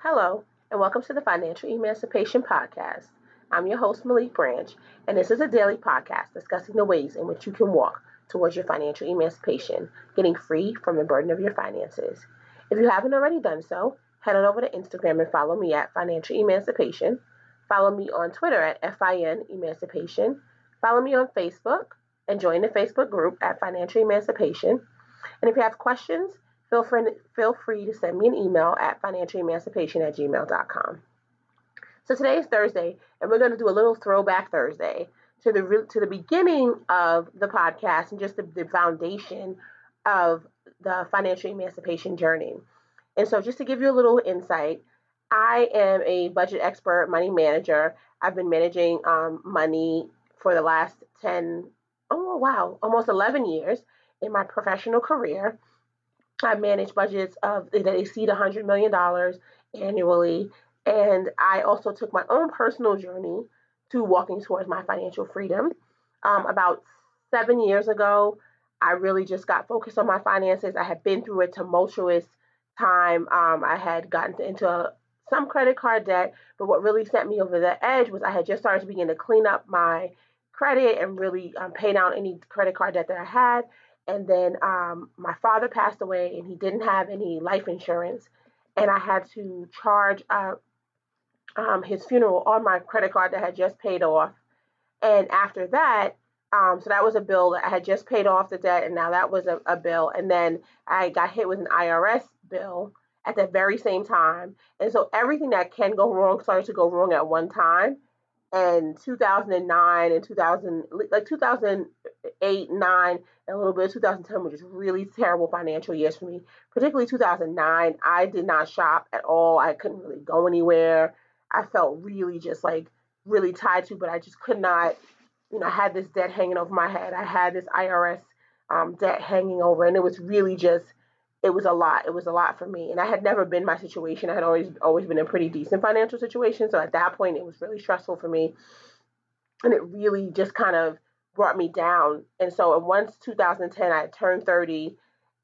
Hello, and welcome to the Financial Emancipation Podcast. I'm your host, Malik Branch, and this is a daily podcast discussing the ways in which you can walk towards your financial emancipation, getting free from the burden of your finances. If you haven't already done so, head on over to Instagram and follow me at Financial Emancipation. Follow me on Twitter at FIN Emancipation. Follow me on Facebook and join the Facebook group at Financial Emancipation. And if you have questions, feel free, feel free to send me an email at financialemancipation at gmail.com. So today is Thursday, and we're going to do a little throwback Thursday to the to the beginning of the podcast and just the, the foundation of the financial emancipation journey. And so, just to give you a little insight, I am a budget expert, money manager. I've been managing um, money for the last 10, oh wow, almost 11 years in my professional career. I manage budgets of that exceed $100 million annually. And I also took my own personal journey to walking towards my financial freedom. Um, about seven years ago, I really just got focused on my finances. I had been through a tumultuous time. Um, I had gotten into a, some credit card debt, but what really sent me over the edge was I had just started to begin to clean up my credit and really um, pay down any credit card debt that I had. And then um, my father passed away and he didn't have any life insurance. And I had to charge uh, um, his funeral on my credit card that I had just paid off. And after that, um, so that was a bill that I had just paid off the debt, and now that was a, a bill. And then I got hit with an IRS bill at the very same time. And so everything that can go wrong started to go wrong at one time and 2009 and 2000 like 2008 9 and a little bit of 2010 were just really terrible financial years for me. Particularly 2009 i did not shop at all. I couldn't really go anywhere. I felt really just like really tied to but i just could not you know i had this debt hanging over my head. I had this irs um, debt hanging over and it was really just it was a lot. It was a lot for me. And I had never been my situation. I had always always been in pretty decent financial situation. So at that point it was really stressful for me. And it really just kind of brought me down. And so once 2010 I turned 30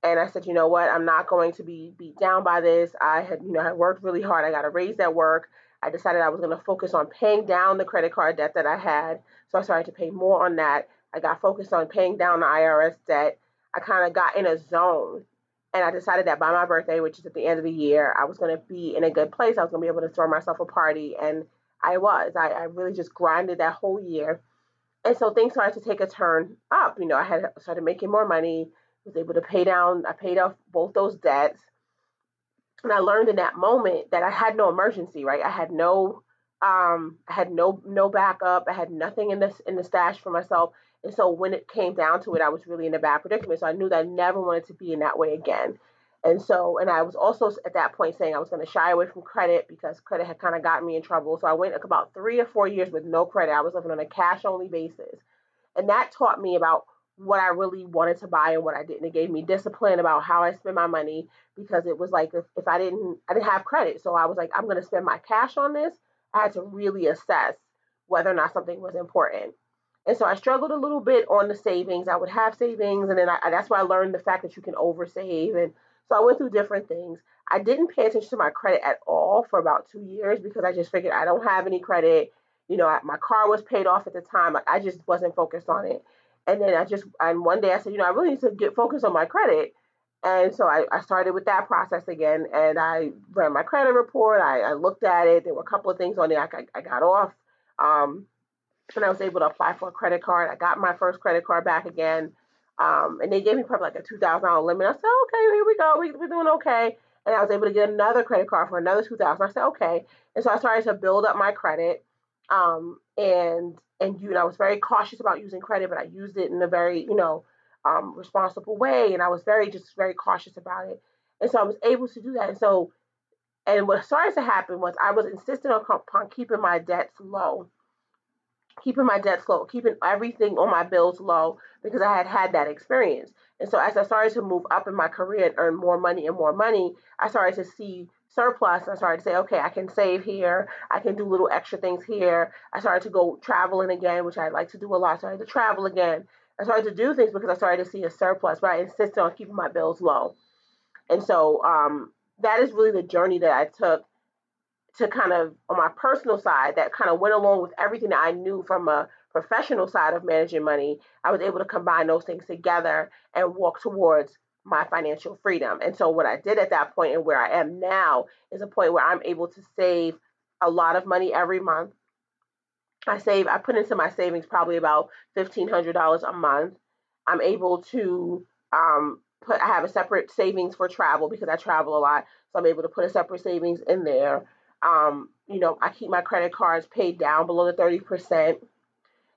and I said, you know what, I'm not going to be beat down by this. I had, you know, I worked really hard. I got a raise at work. I decided I was going to focus on paying down the credit card debt that I had. So I started to pay more on that. I got focused on paying down the IRS debt. I kind of got in a zone and I decided that by my birthday, which is at the end of the year, I was going to be in a good place. I was going to be able to throw myself a party. And I was. I, I really just grinded that whole year. And so things started to take a turn up. You know, I had started making more money, was able to pay down, I paid off both those debts. And I learned in that moment that I had no emergency, right? I had no um I had no no backup. I had nothing in this in the stash for myself. And so when it came down to it, I was really in a bad predicament. So I knew that I never wanted to be in that way again. And so, and I was also at that point saying I was going to shy away from credit because credit had kind of gotten me in trouble. So I went about three or four years with no credit. I was living on a cash only basis. And that taught me about what I really wanted to buy and what I didn't. It gave me discipline about how I spend my money because it was like if, if I didn't I didn't have credit. So I was like, I'm gonna spend my cash on this. I had to really assess whether or not something was important. And so I struggled a little bit on the savings. I would have savings, and then I, that's why I learned the fact that you can oversave. And so I went through different things. I didn't pay attention to my credit at all for about two years because I just figured I don't have any credit. You know, I, my car was paid off at the time. I just wasn't focused on it. And then I just, and one day I said, you know, I really need to get focused on my credit. And so I, I started with that process again. And I ran my credit report. I, I looked at it. There were a couple of things on there I, I got off. Um, and I was able to apply for a credit card. I got my first credit card back again. Um, and they gave me probably like a two thousand dollar limit. I said, okay, here we go. We, we're doing okay. And I was able to get another credit card for another two thousand. I said, okay. And so I started to build up my credit. Um, and and you know, I was very cautious about using credit, but I used it in a very you know um, responsible way. And I was very just very cautious about it. And so I was able to do that. And so, and what started to happen was I was insistent upon keeping my debts low keeping my debts low, keeping everything on my bills low because I had had that experience. And so as I started to move up in my career and earn more money and more money, I started to see surplus. I started to say, okay, I can save here. I can do little extra things here. I started to go traveling again, which I like to do a lot. So I started to travel again. I started to do things because I started to see a surplus, but I insisted on keeping my bills low. And so um, that is really the journey that I took to kind of on my personal side that kind of went along with everything that I knew from a professional side of managing money, I was able to combine those things together and walk towards my financial freedom. And so what I did at that point and where I am now is a point where I'm able to save a lot of money every month. I save I put into my savings probably about $1500 a month. I'm able to um, put I have a separate savings for travel because I travel a lot. So I'm able to put a separate savings in there. Um, you know, I keep my credit cards paid down below the 30%.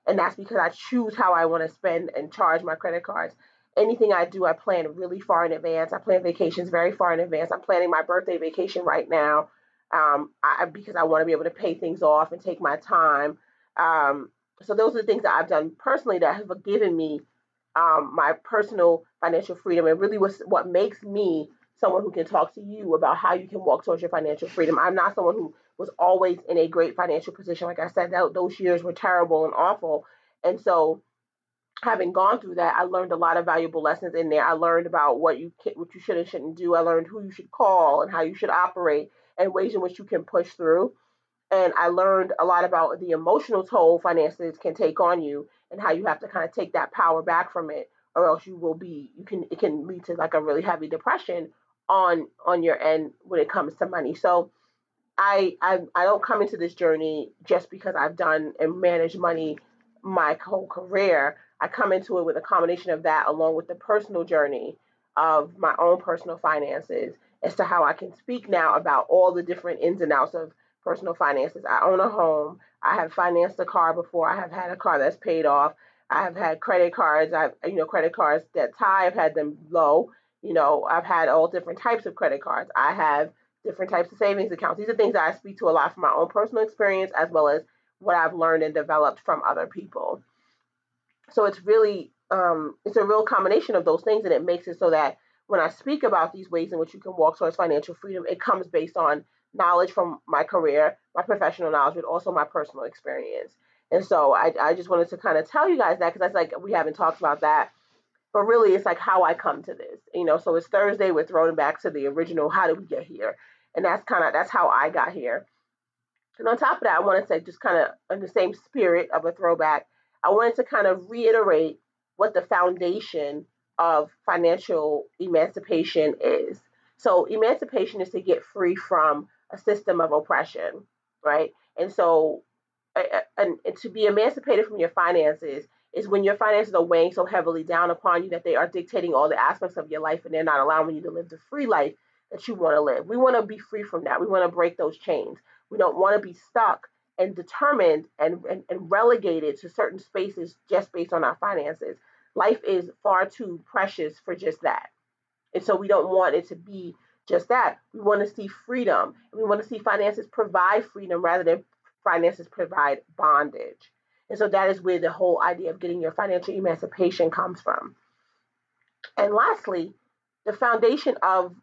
And that's because I choose how I want to spend and charge my credit cards. Anything I do, I plan really far in advance. I plan vacations very far in advance. I'm planning my birthday vacation right now um, I, because I want to be able to pay things off and take my time. Um, so those are the things that I've done personally that have given me um, my personal financial freedom and really was what makes me someone who can talk to you about how you can walk towards your financial freedom. I'm not someone who was always in a great financial position. Like I said, that, those years were terrible and awful. And so having gone through that, I learned a lot of valuable lessons in there. I learned about what you can, what you should and shouldn't do. I learned who you should call and how you should operate and ways in which you can push through. And I learned a lot about the emotional toll finances can take on you and how you have to kind of take that power back from it or else you will be you can it can lead to like a really heavy depression on on your end when it comes to money. So I I I don't come into this journey just because I've done and managed money my whole career. I come into it with a combination of that along with the personal journey of my own personal finances as to how I can speak now about all the different ins and outs of personal finances. I own a home. I have financed a car before. I have had a car that's paid off. I have had credit cards. I've you know credit cards that high. I've had them low. You know I've had all different types of credit cards. I have different types of savings accounts. These are things that I speak to a lot from my own personal experience as well as what I've learned and developed from other people. So it's really um, it's a real combination of those things, and it makes it so that when I speak about these ways in which you can walk towards financial freedom, it comes based on knowledge from my career, my professional knowledge, but also my personal experience. And so I, I just wanted to kind of tell you guys that because that's like we haven't talked about that. But really, it's like how I come to this, you know. So it's Thursday. We're throwing back to the original. How did we get here? And that's kind of that's how I got here. And on top of that, I wanted to say, just kind of in the same spirit of a throwback, I wanted to kind of reiterate what the foundation of financial emancipation is. So emancipation is to get free from a system of oppression, right? And so, and, and to be emancipated from your finances is when your finances are weighing so heavily down upon you that they are dictating all the aspects of your life and they're not allowing you to live the free life that you want to live. We want to be free from that. We want to break those chains. We don't want to be stuck and determined and, and, and relegated to certain spaces just based on our finances. Life is far too precious for just that. And so we don't want it to be just that. We want to see freedom. We want to see finances provide freedom rather than finances provide bondage. And so that is where the whole idea of getting your financial emancipation comes from. And lastly, the foundation of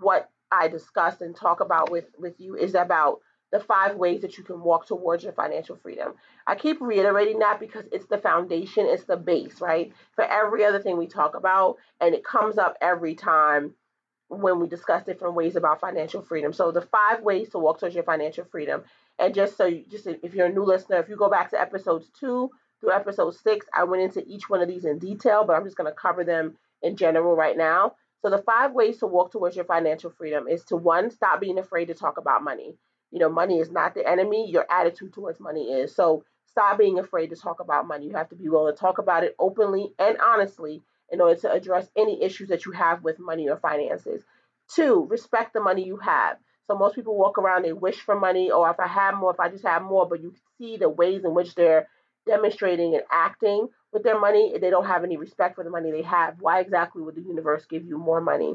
what I discussed and talk about with, with you is about the five ways that you can walk towards your financial freedom. I keep reiterating that because it's the foundation, it's the base, right? For every other thing we talk about, and it comes up every time when we discuss different ways about financial freedom. So the five ways to walk towards your financial freedom. And just so you just if you're a new listener, if you go back to episodes two through episode six, I went into each one of these in detail, but I'm just going to cover them in general right now. So the five ways to walk towards your financial freedom is to one, stop being afraid to talk about money. You know, money is not the enemy, your attitude towards money is. So stop being afraid to talk about money. You have to be willing to talk about it openly and honestly in order to address any issues that you have with money or finances. Two, respect the money you have. So most people walk around, they wish for money, or if I have more, if I just have more, but you see the ways in which they're demonstrating and acting with their money, they don't have any respect for the money they have. Why exactly would the universe give you more money?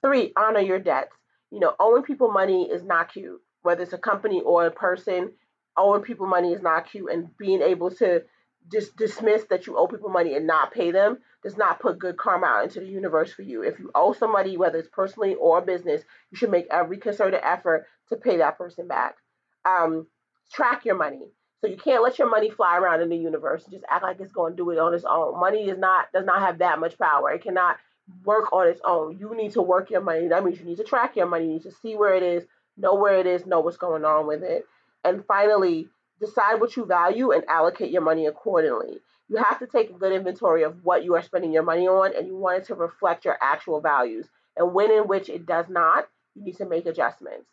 Three, honor your debts. You know, owing people money is not cute, whether it's a company or a person. Owing people money is not cute, and being able to just dismiss that you owe people money and not pay them does not put good karma out into the universe for you. If you owe somebody, whether it's personally or business, you should make every concerted effort to pay that person back. Um, track your money. So you can't let your money fly around in the universe and just act like it's going to do it on its own. Money is not does not have that much power. It cannot work on its own. You need to work your money. That means you need to track your money. You need to see where it is, know where it is, know what's going on with it. And finally, decide what you value and allocate your money accordingly. You have to take a good inventory of what you are spending your money on, and you want it to reflect your actual values. And when in which it does not, you need to make adjustments.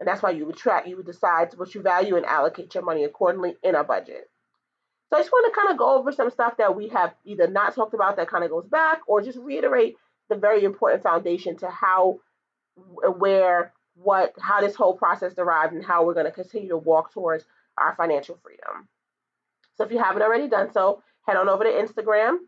And that's why you would track, you would decide what you value and allocate your money accordingly in a budget. So I just want to kind of go over some stuff that we have either not talked about that kind of goes back or just reiterate the very important foundation to how, where, what, how this whole process derived and how we're going to continue to walk towards our financial freedom. So if you haven't already done so, head on over to Instagram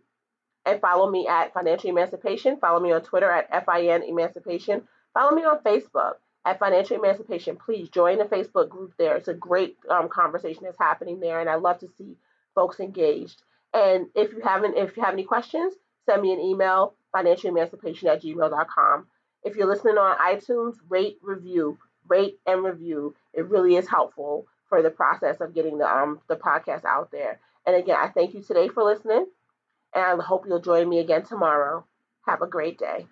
and follow me at Financial Emancipation. Follow me on Twitter at FIN Emancipation. Follow me on Facebook at Financial Emancipation. Please join the Facebook group there. It's a great um, conversation that's happening there, and I love to see folks engaged. And if you haven't, if you have any questions, send me an email, financialemancipation at gmail.com. If you're listening on iTunes, rate, review, rate and review. It really is helpful for the process of getting the um the podcast out there. And again, I thank you today for listening, and I hope you'll join me again tomorrow. Have a great day.